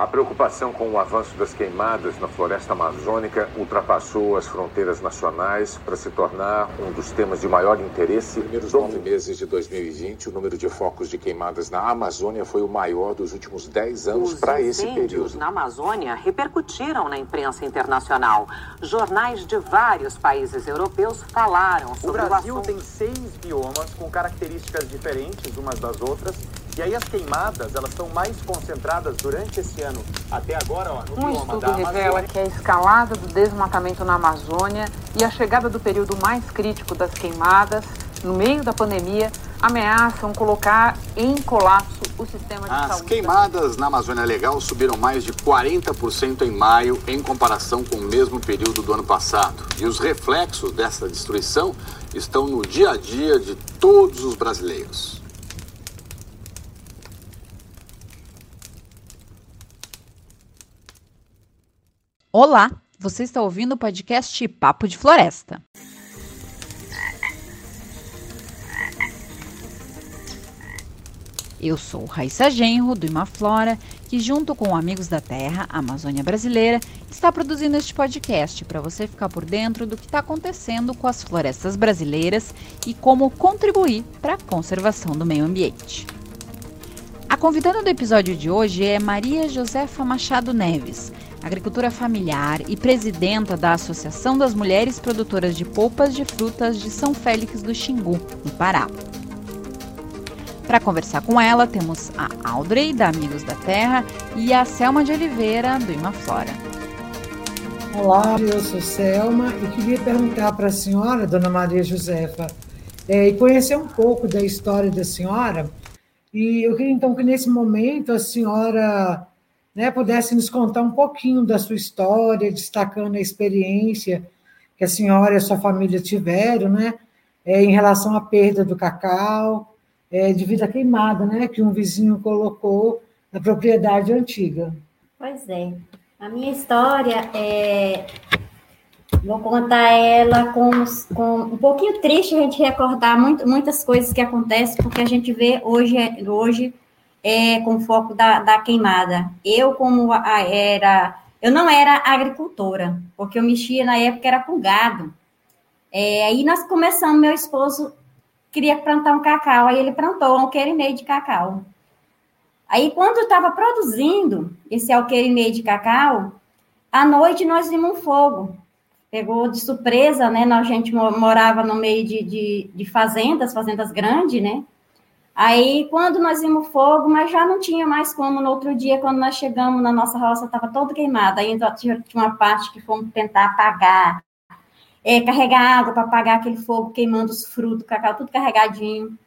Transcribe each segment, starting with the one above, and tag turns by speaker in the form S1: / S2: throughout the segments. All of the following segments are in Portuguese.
S1: A preocupação com o avanço das queimadas na floresta amazônica ultrapassou as fronteiras nacionais para se tornar um dos temas de maior interesse. Nos primeiros nove meses de 2020, o número de focos de queimadas na Amazônia foi o maior dos últimos dez anos para esse período.
S2: na Amazônia repercutiram na imprensa internacional. Jornais de vários países europeus falaram sobre
S3: o Brasil
S2: o
S3: tem seis biomas com características diferentes umas das outras. E aí as queimadas, elas estão mais concentradas durante esse ano. Até agora, ó, no
S4: Um estudo revela que a escalada do desmatamento na Amazônia e a chegada do período mais crítico das queimadas, no meio da pandemia, ameaçam colocar em colapso o sistema de
S5: As
S4: saúde.
S5: queimadas na Amazônia Legal subiram mais de 40% em maio em comparação com o mesmo período do ano passado. E os reflexos dessa destruição estão no dia a dia de todos os brasileiros.
S6: Olá, você está ouvindo o podcast Papo de Floresta. Eu sou Raíssa Genro, do Imaflora, que junto com Amigos da Terra, Amazônia Brasileira, está produzindo este podcast para você ficar por dentro do que está acontecendo com as florestas brasileiras e como contribuir para a conservação do meio ambiente. A convidada do episódio de hoje é Maria Josefa Machado Neves, agricultora familiar e presidenta da Associação das Mulheres Produtoras de Polpas de Frutas de São Félix do Xingu, no Pará. Para conversar com ela, temos a Audrey, da Amigos da Terra, e a Selma de Oliveira, do Imaflora.
S7: Olá, eu sou Selma e queria perguntar para a senhora, dona Maria Josefa, é, e conhecer um pouco da história da senhora. E eu queria então que nesse momento a senhora né, pudesse nos contar um pouquinho da sua história, destacando a experiência que a senhora e a sua família tiveram, né, é, em relação à perda do cacau, é, à queimada, né, que um vizinho colocou na propriedade antiga.
S8: Pois é. A minha história é. Vou contar ela com, com um pouquinho triste a gente recordar muito, muitas coisas que acontecem, porque a gente vê hoje, hoje é, com foco da, da queimada. Eu, como a, era. Eu não era agricultora, porque eu mexia na época era com gado. É, aí nós começamos, meu esposo queria plantar um cacau, aí ele plantou um alqueire e meio de cacau. Aí, quando estava produzindo esse alqueire e meio de cacau, à noite nós vimos um fogo. Pegou de surpresa, né? A gente morava no meio de, de, de fazendas, fazendas grandes, né? Aí, quando nós vimos fogo, mas já não tinha mais como. No outro dia, quando nós chegamos na nossa roça, estava todo queimado. Aí tinha uma parte que fomos tentar apagar, é, carregar água para apagar aquele fogo, queimando os frutos, cacau, tudo carregadinho.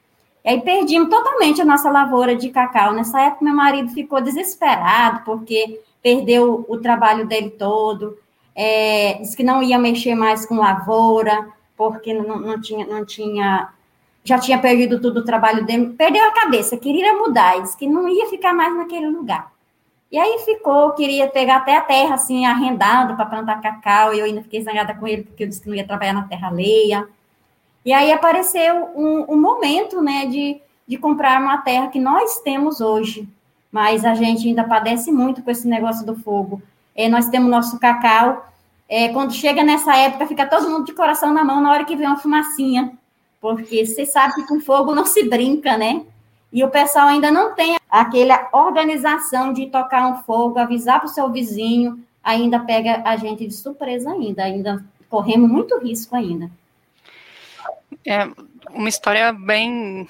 S8: E aí perdimos totalmente a nossa lavoura de cacau. Nessa época, meu marido ficou desesperado, porque perdeu o trabalho dele todo. É, disse que não ia mexer mais com lavoura, porque não, não, tinha, não tinha. Já tinha perdido tudo o trabalho dele. Perdeu a cabeça, queria mudar, disse que não ia ficar mais naquele lugar. E aí ficou, queria pegar até a terra assim, arrendado para plantar cacau, e eu ainda fiquei zangada com ele, porque eu disse que não ia trabalhar na terra alheia. E aí apareceu um, um, momento, né, de, de comprar uma terra que nós temos hoje, mas a gente ainda padece muito com esse negócio do fogo. É, nós temos nosso cacau, é, quando chega nessa época, fica todo mundo de coração na mão na hora que vê uma fumacinha, porque você sabe que com fogo não se brinca, né? E o pessoal ainda não tem aquela organização de tocar um fogo, avisar para o seu vizinho, ainda pega a gente de surpresa ainda, ainda corremos muito risco ainda.
S9: É uma história bem,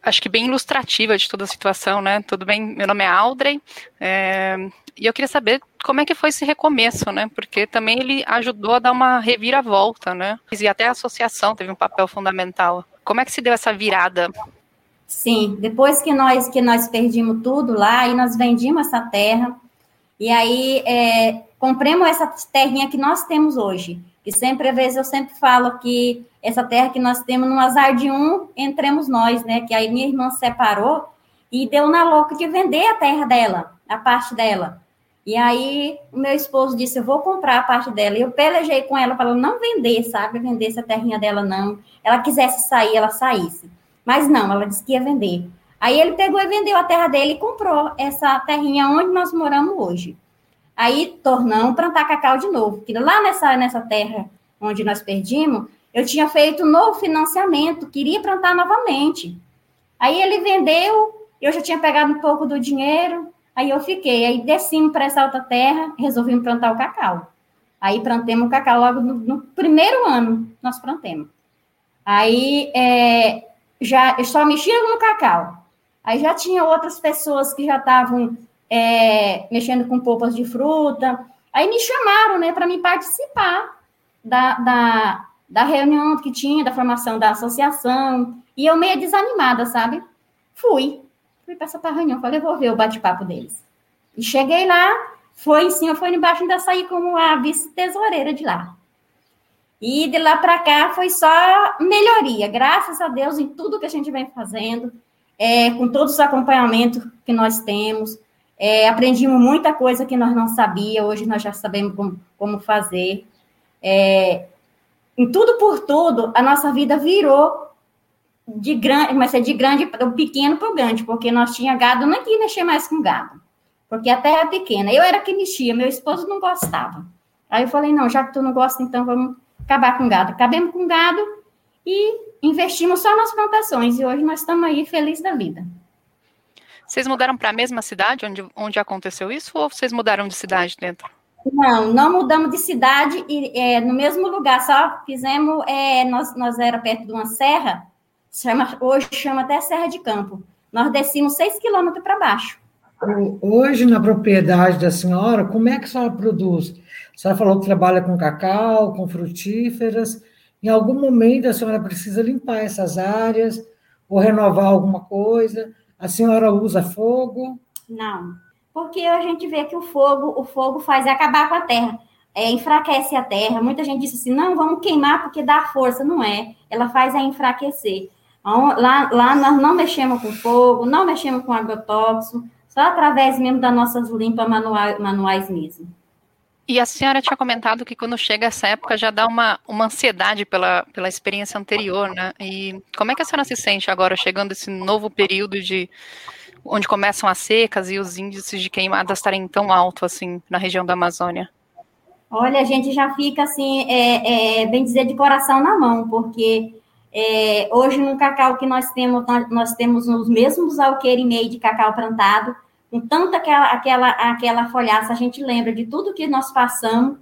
S9: acho que bem ilustrativa de toda a situação, né? Tudo bem, meu nome é Audrey, é, e eu queria saber como é que foi esse recomeço, né? Porque também ele ajudou a dar uma reviravolta, né? E até a associação teve um papel fundamental. Como é que se deu essa virada?
S8: Sim, depois que nós que nós perdimos tudo lá, e nós vendimos essa terra, e aí é, compramos essa terrinha que nós temos hoje. E sempre, às vezes, eu sempre falo que essa terra que nós temos, no azar de um, entremos nós, né? Que aí minha irmã separou e deu na louca de vender a terra dela, a parte dela. E aí o meu esposo disse: Eu vou comprar a parte dela. E eu pelejei com ela para ela não vender, sabe? Vender essa terrinha dela, não. Ela quisesse sair, ela saísse. Mas não, ela disse que ia vender. Aí ele pegou e vendeu a terra dele e comprou essa terrinha onde nós moramos hoje. Aí tornamos plantar cacau de novo. Porque lá nessa, nessa terra onde nós perdimos, eu tinha feito um novo financiamento, queria plantar novamente. Aí ele vendeu, eu já tinha pegado um pouco do dinheiro, aí eu fiquei. Aí descemos para essa outra terra, resolvemos plantar o cacau. Aí plantemos o cacau logo no, no primeiro ano, nós plantemos. Aí é, já só mexia no cacau. Aí já tinha outras pessoas que já estavam é, mexendo com polpas de fruta. Aí me chamaram, né, para me participar da, da, da reunião que tinha, da formação da associação. E eu meio desanimada, sabe? Fui. Fui para reunião, falei, vou ver o bate-papo deles. E cheguei lá, foi em cima, foi embaixo, ainda saí como a vice-tesoureira de lá. E de lá para cá foi só melhoria, graças a Deus, em tudo que a gente vem fazendo, é, com todos os acompanhamentos que nós temos. É, aprendimos muita coisa que nós não sabíamos, hoje nós já sabemos como, como fazer. É, em tudo por tudo, a nossa vida virou de grande, mas é de grande, do pequeno para o grande, porque nós tinha gado, não queria mexer mais com gado, porque a terra é pequena. Eu era que mexia, meu esposo não gostava. Aí eu falei, não, já que tu não gosta, então vamos acabar com gado. Acabemos com gado e investimos só nas plantações. E hoje nós estamos aí felizes da vida.
S9: Vocês mudaram para a mesma cidade onde, onde aconteceu isso ou vocês mudaram de cidade dentro?
S8: Não, não mudamos de cidade e é, no mesmo lugar, só fizemos, é, nós, nós era perto de uma serra, chama, hoje chama até Serra de Campo. Nós descemos seis quilômetros para baixo.
S7: Hoje, na propriedade da senhora, como é que a senhora produz? A senhora falou que trabalha com cacau, com frutíferas. Em algum momento a senhora precisa limpar essas áreas ou renovar alguma coisa? A senhora usa fogo?
S8: Não, porque a gente vê que o fogo, o fogo faz acabar com a terra, é, enfraquece a terra. Muita gente disse assim, não, vamos queimar porque dá força. Não é, ela faz a enfraquecer. Então, lá, lá nós não mexemos com fogo, não mexemos com agrotóxico, só através mesmo das nossas limpas manuais, manuais mesmo.
S9: E a senhora tinha comentado que quando chega essa época já dá uma, uma ansiedade pela, pela experiência anterior, né? E como é que a senhora se sente agora, chegando esse novo período de onde começam as secas e os índices de queimadas estarem tão altos assim na região da Amazônia?
S8: Olha, a gente já fica assim, é, é, bem dizer, de coração na mão, porque é, hoje no cacau que nós temos, nós, temos os mesmos alqueires e meio de cacau plantado, com tanta aquela, aquela, aquela folhaça, a gente lembra de tudo que nós passamos.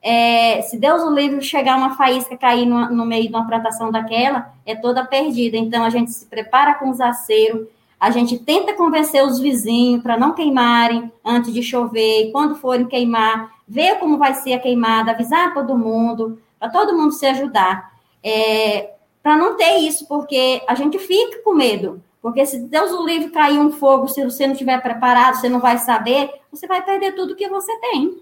S8: É, se Deus o livre chegar uma faísca cair no, no, meio de uma plantação daquela, é toda perdida. Então a gente se prepara com os aceros, a gente tenta convencer os vizinhos para não queimarem antes de chover, e quando forem queimar, ver como vai ser a queimada, avisar todo mundo, para todo mundo se ajudar. É, para não ter isso, porque a gente fica com medo. Porque se Deus o livre cair um fogo, se você não estiver preparado, você não vai saber, você vai perder tudo que você tem.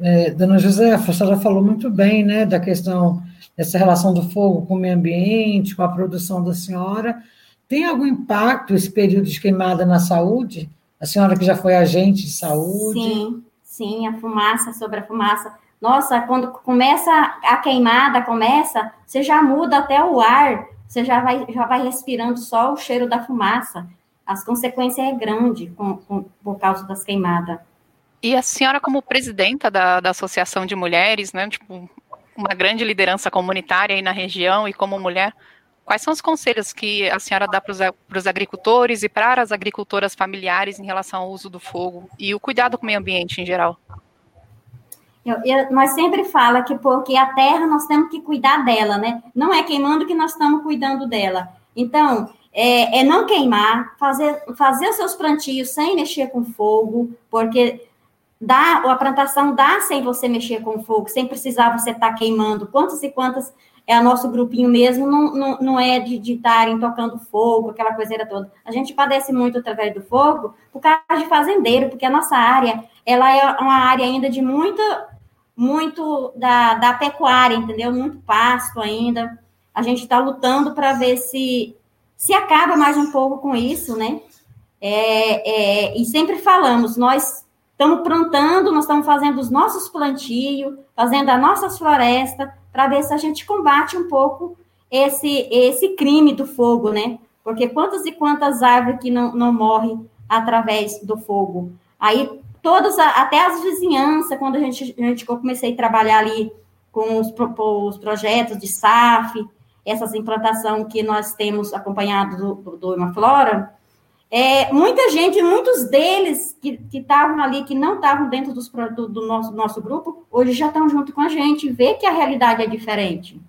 S7: É, dona Josefa, a senhora falou muito bem, né, da questão dessa relação do fogo com o meio ambiente, com a produção da senhora. Tem algum impacto esse período de queimada na saúde? A senhora que já foi agente de saúde?
S8: Sim, sim, a fumaça, sobre a fumaça. Nossa, quando começa a queimada, começa, você já muda até o ar, você já vai, já vai respirando só o cheiro da fumaça. As consequências é grande com, com, por causa das queimadas.
S9: E a senhora, como presidenta da, da Associação de Mulheres, né, tipo, uma grande liderança comunitária aí na região e como mulher, quais são os conselhos que a senhora dá para os agricultores e para as agricultoras familiares em relação ao uso do fogo e o cuidado com o meio ambiente em geral?
S8: Eu, eu, nós sempre fala que porque a terra nós temos que cuidar dela, né? Não é queimando que nós estamos cuidando dela. Então, é, é, não queimar, fazer, fazer os seus plantios sem mexer com fogo, porque dá, a plantação dá sem você mexer com fogo, sem precisar você estar tá queimando. Quantas e quantas é o nosso grupinho mesmo, não, não, não é de estarem tocando fogo, aquela coiseira toda. A gente padece muito através do fogo por causa de fazendeiro, porque a nossa área, ela é uma área ainda de muita muito da, da pecuária, entendeu? Muito pasto ainda. A gente está lutando para ver se se acaba mais um pouco com isso, né? É, é, e sempre falamos, nós estamos plantando, nós estamos fazendo os nossos plantios, fazendo as nossas florestas, para ver se a gente combate um pouco esse, esse crime do fogo, né? Porque quantas e quantas árvores que não, não morrem através do fogo? Aí, todas, até as vizinhanças, quando a gente, a gente comecei a trabalhar ali com os, os projetos de SAF, essas implantações que nós temos acompanhado do, do, Imaflora, é, muita gente, muitos deles que estavam ali, que não estavam dentro dos, do, do, nosso, nosso grupo, hoje já estão junto com a gente, vê que a realidade é diferente.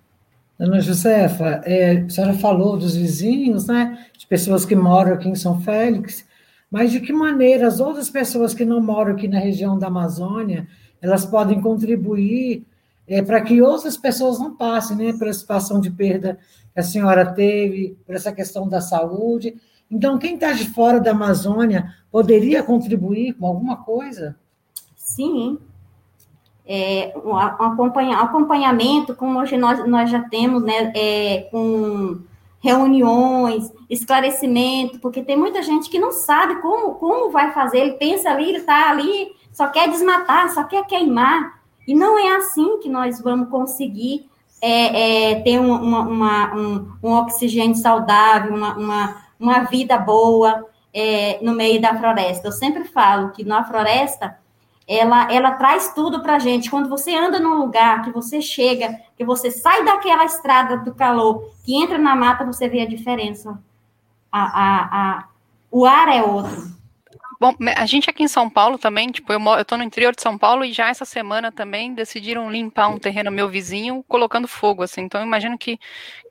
S7: Dona Josefa, é, a senhora falou dos vizinhos, né, de pessoas que moram aqui em São Félix, mas de que maneira as outras pessoas que não moram aqui na região da Amazônia, elas podem contribuir é, para que outras pessoas não passem né, pela situação de perda que a senhora teve, por essa questão da saúde, então, quem está de fora da Amazônia poderia contribuir com alguma coisa?
S8: Sim. É, um acompanhamento, como hoje nós, nós já temos, né, é, com reuniões, esclarecimento, porque tem muita gente que não sabe como, como vai fazer, ele pensa ali, ele está ali, só quer desmatar, só quer queimar, e não é assim que nós vamos conseguir é, é ter uma, uma, um, um, oxigênio saudável, uma, uma uma vida boa é, no meio da floresta. Eu sempre falo que na floresta ela, ela traz tudo para gente. Quando você anda num lugar, que você chega, que você sai daquela estrada do calor, que entra na mata, você vê a diferença. A, a, a, o ar é outro.
S9: Bom, a gente aqui em São Paulo também, tipo, eu, eu no interior de São Paulo e já essa semana também decidiram limpar um terreno meu vizinho colocando fogo, assim. Então, eu imagino que,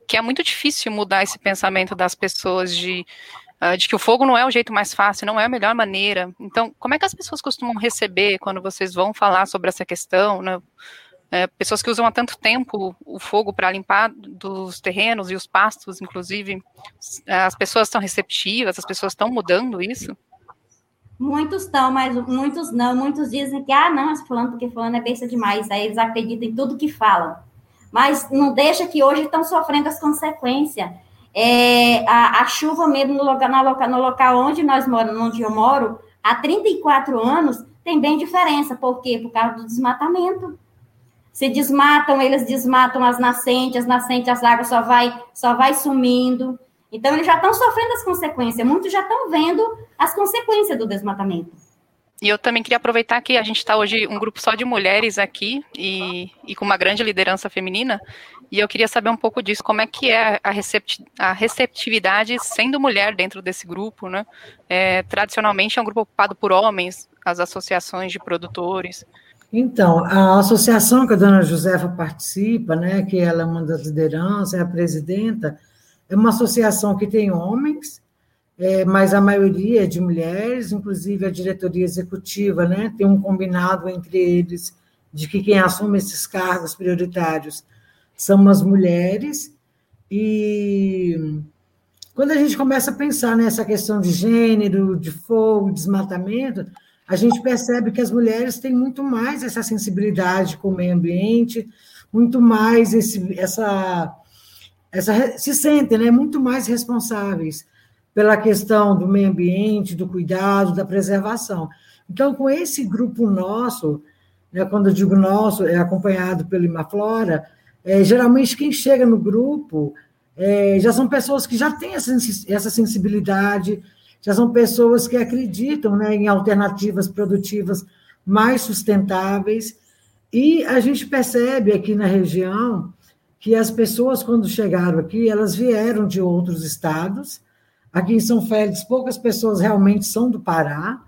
S9: que é muito difícil mudar esse pensamento das pessoas de, uh, de que o fogo não é o jeito mais fácil, não é a melhor maneira. Então, como é que as pessoas costumam receber quando vocês vão falar sobre essa questão, né? É, pessoas que usam há tanto tempo o fogo para limpar dos terrenos e os pastos, inclusive, as pessoas estão receptivas, as pessoas estão mudando isso?
S8: Muitos estão, mas muitos não. Muitos dizem que, ah, não, fulano, porque fulano é besta demais. Aí eles acreditam em tudo que falam mas não deixa que hoje estão sofrendo as consequências. É, a, a, chuva mesmo no local, no local onde nós moramos, onde eu moro, há 34 anos, tem bem diferença. Por quê? Por causa do desmatamento. Se desmatam, eles desmatam as nascentes, as nascentes, as águas só vai, só vai sumindo. Então, eles já estão sofrendo as consequências. Muitos já estão vendo as consequências do desmatamento.
S9: E eu também queria aproveitar que a gente está hoje um grupo só de mulheres aqui e, e, com uma grande liderança feminina. E eu queria saber um pouco disso, como é que é a, recept, a receptividade sendo mulher dentro desse grupo, né? É, tradicionalmente é um grupo ocupado por homens, as associações de produtores.
S7: Então, a associação que a dona Josefa participa, né, que ela é uma das lideranças, é a presidenta, é uma associação que tem homens é, mas a maioria é de mulheres, inclusive a diretoria executiva, né, tem um combinado entre eles de que quem assume esses cargos prioritários são as mulheres, e quando a gente começa a pensar nessa questão de gênero, de fogo, desmatamento, a gente percebe que as mulheres têm muito mais essa sensibilidade com o meio ambiente, muito mais esse, essa, essa se sentem né, muito mais responsáveis pela questão do meio ambiente, do cuidado, da preservação. Então, com esse grupo nosso, né, quando eu digo nosso, é acompanhado pelo Imaflora, é, geralmente quem chega no grupo é, já são pessoas que já têm essa, sensibilidade, já são pessoas que acreditam né, em alternativas produtivas mais sustentáveis, e a gente percebe aqui na região que as pessoas, quando chegaram aqui, elas vieram de outros estados, Aqui em São Félix, poucas pessoas realmente são do Pará,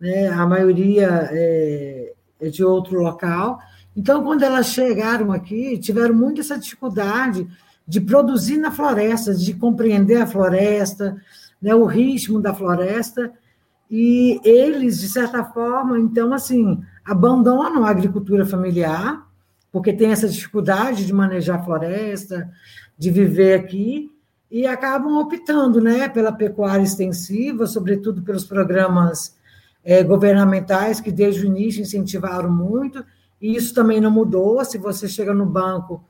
S7: né? a maioria é, é de outro local. Então, quando elas chegaram aqui, tiveram muito essa dificuldade de produzir na floresta, de compreender a floresta, né, o ritmo da floresta, e eles, de certa forma, então, assim, abandonam a agricultura familiar, porque tem essa dificuldade de manejar a floresta, de viver aqui, e acabam optando né, pela pecuária extensiva, sobretudo pelos programas é, governamentais que desde o início incentivaram muito, e isso também não mudou. Se você chega no banco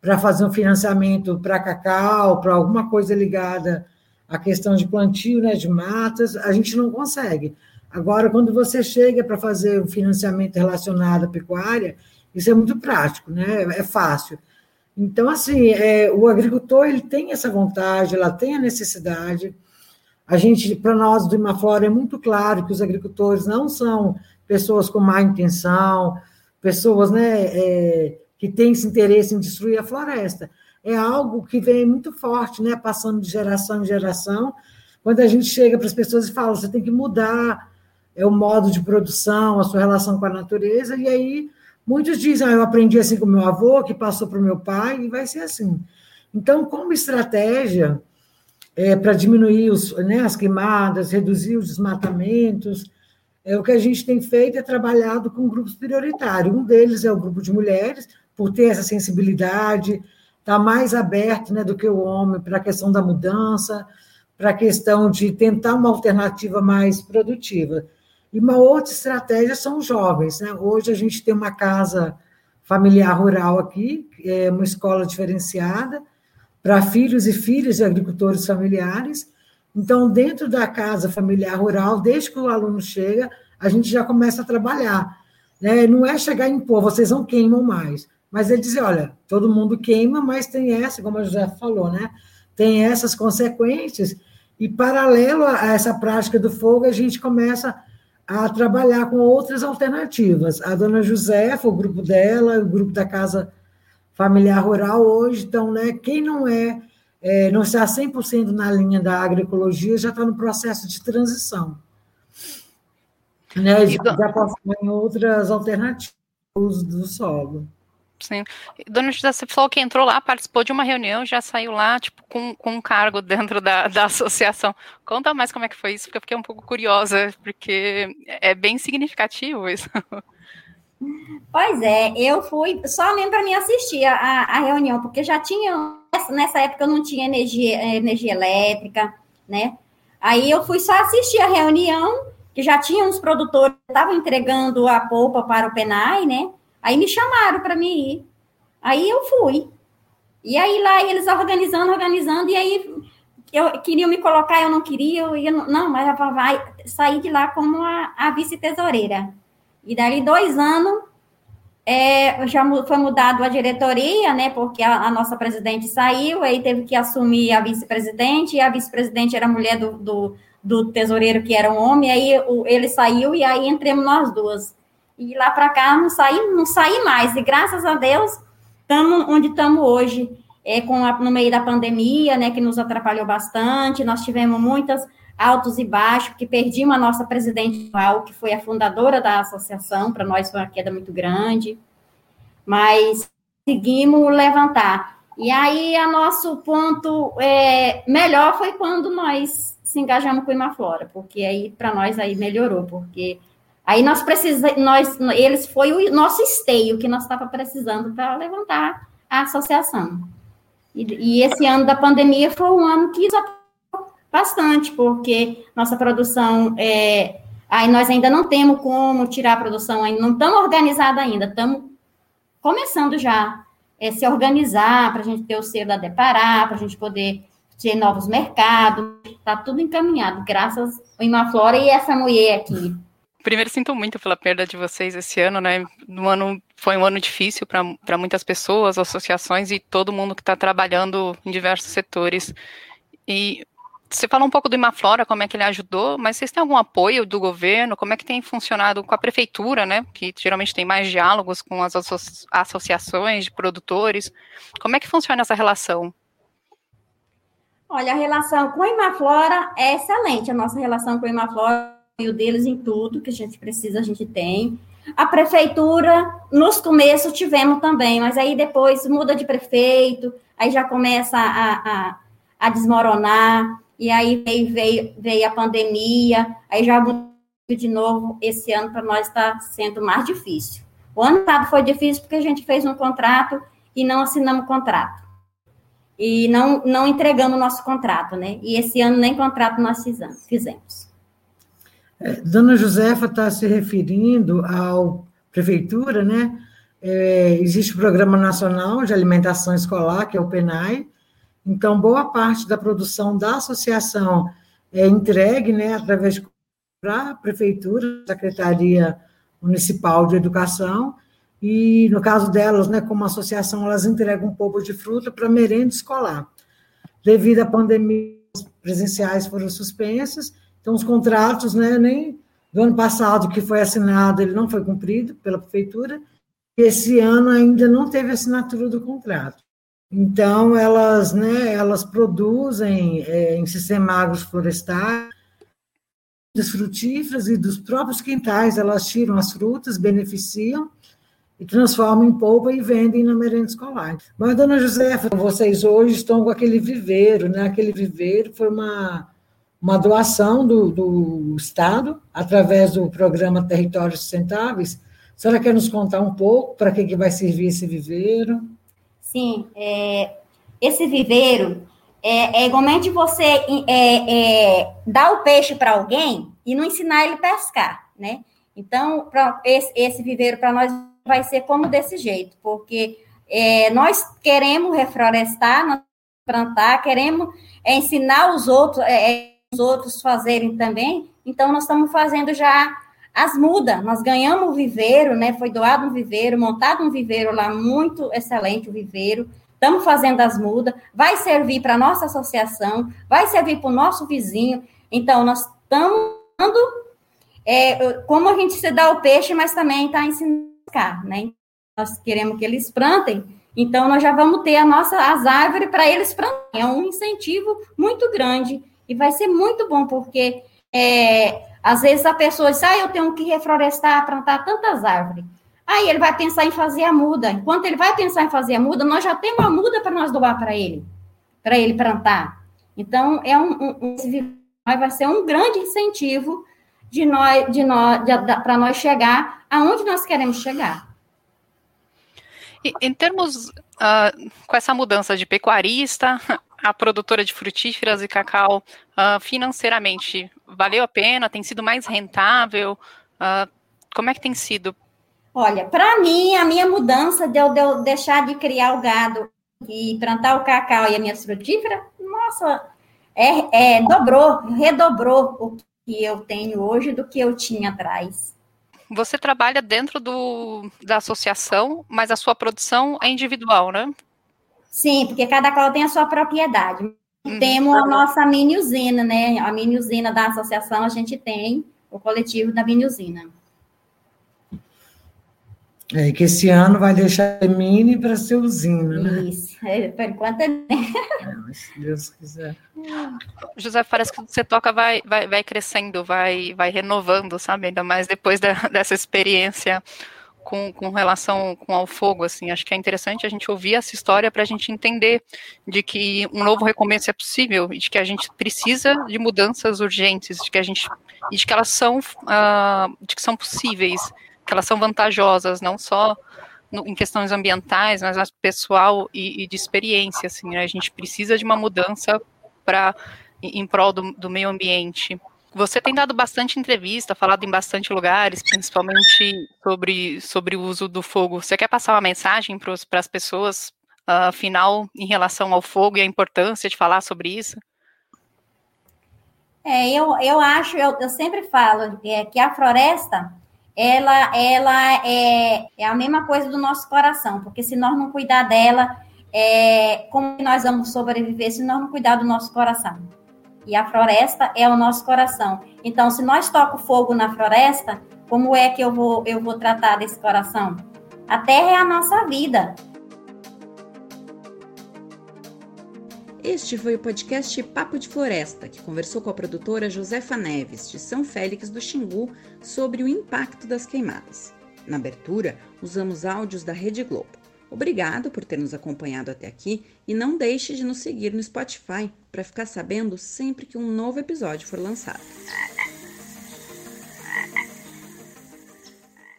S7: para fazer um financiamento para cacau, para alguma coisa ligada à questão de plantio né, de matas, a gente não consegue. Agora, quando você chega para fazer um financiamento relacionado à pecuária, isso é muito prático, né? é fácil. Então, assim, é, o agricultor ele tem essa vontade, ela tem a necessidade. A gente, para nós do Imaflora, é muito claro que os agricultores não são pessoas com má intenção, pessoas né, é, que têm esse interesse em destruir a floresta. É algo que vem muito forte, né, passando de geração em geração. Quando a gente chega para as pessoas e fala, você tem que mudar é o modo de produção, a sua relação com a natureza, e aí muitos dizem, ah, eu aprendi assim com meu avô, que passou para o meu pai, e vai ser assim. Então, como estratégia é, para diminuir os, né, as queimadas, reduzir os desmatamentos, é, o que a gente tem feito é trabalhado com grupos prioritários. Um deles é o grupo de mulheres, por ter essa sensibilidade, está mais aberto né, do que o homem para a questão da mudança, para a questão de tentar uma alternativa mais produtiva. E uma outra estratégia são os jovens. Né? Hoje a gente tem uma casa familiar rural aqui, é uma escola diferenciada para filhos e filhas de agricultores familiares. Então, dentro da casa familiar rural, desde que o aluno chega, a gente já começa a trabalhar. Né? Não é chegar e impor, vocês não queimam mais. Mas é dizer, olha, todo mundo queima, mas tem essa, como a José falou, né? Tem essas consequências, e paralelo a essa prática do fogo, a gente começa a trabalhar com outras alternativas. A dona Josefa, o grupo dela, o grupo da Casa Familiar Rural hoje, então, né, quem não é, é não está 100% na linha da agroecologia, já está no processo de transição. Né, já, já passou em outras alternativas do solo.
S9: Sim. Dona José, você falou que entrou lá, participou de uma reunião, já saiu lá, tipo, com, com um cargo dentro da, da associação. Conta mais como é que foi isso, porque eu fiquei um pouco curiosa, porque é bem significativo isso.
S8: Pois é, eu fui só mesmo para me assistir a, a reunião, porque já tinha, nessa época eu não tinha energia, energia elétrica, né? Aí eu fui só assistir a reunião, que já tinha uns produtores que estavam entregando a polpa para o PENAI, né? Aí me chamaram para mim ir. Aí eu fui. E aí lá eles organizando, organizando, e aí eu queria me colocar, eu não queria, eu ia, não, mas vai sair de lá como a, a vice-tesoureira. E daí dois anos é, já foi mudado a diretoria, né? Porque a, a, nossa presidente saiu, aí teve que assumir a vice-presidente, e a vice-presidente era mulher do, do, do, tesoureiro, que era um homem, aí o, ele saiu e aí entremos nós duas. E lá para cá não saí, não saí mais. E graças a Deus, estamos onde estamos hoje. É, com a, no meio da pandemia, né, que nos atrapalhou bastante, nós tivemos muitas altos e baixos, que perdimos a nossa presidente, que foi a fundadora da associação, para nós foi uma queda muito grande, mas seguimos levantar. E aí, a nosso ponto é, melhor foi quando nós se engajamos com o Imaflora, porque aí, para nós, aí melhorou, porque Aí nós precisamos, nós, eles foi o nosso esteio que nós estava precisando para levantar a associação. E, e, esse ano da pandemia foi um ano que bastante, porque nossa produção é, aí nós ainda não temos como tirar a produção, ainda não estamos organizados ainda, estamos começando já é, se organizar para a gente ter o selo da Deparar, para a gente poder ter novos mercados, está tudo encaminhado, graças ao Imaflora e essa mulher aqui.
S9: Primeiro, sinto muito pela perda de vocês esse ano, né? Um ano, foi um ano difícil para muitas pessoas, associações e todo mundo que está trabalhando em diversos setores. E você falou um pouco do Imaflora, como é que ele ajudou, mas vocês têm algum apoio do governo? Como é que tem funcionado com a prefeitura, né? Que geralmente tem mais diálogos com as associações de produtores. Como é que funciona essa relação?
S8: Olha, a relação com a Imaflora é excelente. A nossa relação com a Imaflora apoio deles em tudo que a gente precisa, a gente tem. A prefeitura, nos começos tivemos também, mas aí depois muda de prefeito, aí já começa a, a, a desmoronar, e aí veio, veio, veio a pandemia, aí já mudou de novo. Esse ano para nós está sendo mais difícil. O ano passado foi difícil porque a gente fez um contrato e não assinamos contrato. E não, não entregamos o nosso contrato, né? E esse ano nem contrato nós fizemos.
S7: É, Dona Josefa está se referindo à prefeitura, né? É, existe o Programa Nacional de Alimentação Escolar, que é o PENAI, então, boa parte da produção da associação é entregue, né, através de para a prefeitura, Secretaria Municipal de Educação, e, no caso delas, né, como associação, elas entregam um pouco de fruta para merenda escolar. Devido à pandemia, presenciais foram suspensos, então os contratos, né, nem do ano passado que foi assinado, ele não foi cumprido pela prefeitura, e esse ano ainda não teve assinatura do contrato. Então, elas, né, elas produzem é, em sistema agroflorestal das frutíferas e dos próprios quintais, elas tiram as frutas, beneficiam e transformam em polpa e vendem na merenda escolar. Mas, dona Josefa, vocês hoje estão com aquele viveiro, né? Aquele viveiro foi uma, uma doação do, do Estado, através do programa Territórios Sustentáveis. A senhora quer nos contar um pouco para que, que vai servir esse viveiro?
S8: Sim, é, esse viveiro é, é igualmente você é, é, dar o peixe para alguém e não ensinar ele a pescar, né? Então, pra, esse, esse viveiro para nós vai ser como desse jeito, porque é, nós queremos reflorestar, nós plantar, queremos é, ensinar os outros, é, é, os outros fazerem também, então nós estamos fazendo já as mudas, nós ganhamos o viveiro, né? Foi doado um viveiro, montado um viveiro lá, muito excelente o viveiro. Estamos fazendo as mudas, vai servir para a nossa associação, vai servir para o nosso vizinho. Então, nós estamos é, como a gente se dá o peixe, mas também está ensinando né? Nós queremos que eles plantem, então nós já vamos ter a nossa, as árvores para eles plantarem. É um incentivo muito grande e vai ser muito bom, porque é, às vezes a pessoa diz, ah, eu tenho que reflorestar, plantar tantas árvores. Aí ele vai pensar em fazer a muda. Enquanto ele vai pensar em fazer a muda, nós já temos a muda para nós doar para ele, para ele plantar. Então, é um, um, vai ser um grande incentivo de nós, de nós, para nós chegar aonde nós queremos chegar.
S9: E, em termos uh, com essa mudança de pecuarista a produtora de frutíferas e cacau, uh, financeiramente, valeu a pena? Tem sido mais rentável? Uh, como é que tem sido?
S8: Olha, para mim, a minha mudança de eu, de eu deixar de criar o gado e plantar o cacau e as minhas frutíferas, nossa, é, é, dobrou, redobrou o que eu tenho hoje do que eu tinha atrás.
S9: Você trabalha dentro do, da associação, mas a sua produção é individual, né?
S8: Sim, porque cada qual tem a sua propriedade. Uhum. Temos a nossa mini usina, né? A mini usina da associação, a gente tem o coletivo da mini usina.
S7: É, que esse ano vai deixar mini para ser usina, né?
S8: Isso, é, por enquanto é.
S7: é se Deus quiser.
S9: José, parece que você toca vai, vai, vai crescendo, vai, vai renovando, sabe? Ainda mais depois da, dessa experiência com, com relação com ao fogo, assim. Acho que é interessante a gente ouvir essa história para a gente entender de que um novo recomeço é possível de que a gente precisa de mudanças urgentes, de que a gente e de que elas são, uh, de que são possíveis que elas são vantajosas, não só no, em questões ambientais, mas pessoal e, e de experiência, assim, né? A gente precisa de uma mudança para em, em prol do, do meio ambiente. Você tem dado bastante entrevista, falado em bastante lugares, principalmente sobre, sobre o uso do fogo. Você quer passar uma mensagem para as pessoas, uh, afinal, em relação ao fogo e a importância de falar sobre isso?
S8: É, eu, eu acho, eu, eu sempre falo é, que a floresta ela, ela é, é a mesma coisa do nosso coração, porque se nós não cuidar dela, é, como nós vamos sobreviver se nós não cuidar do nosso coração? E a floresta é o nosso coração. Então, se nós tocamos fogo na floresta, como é que eu vou, eu vou tratar desse coração? A terra é a nossa vida.
S6: Este foi o podcast Papo de Floresta, que conversou com a produtora Josefa Neves, de São Félix do Xingu, sobre o impacto das queimadas. Na abertura, usamos áudios da Rede Globo. Obrigado por ter nos acompanhado até aqui e não deixe de nos seguir no Spotify para ficar sabendo sempre que um novo episódio for lançado.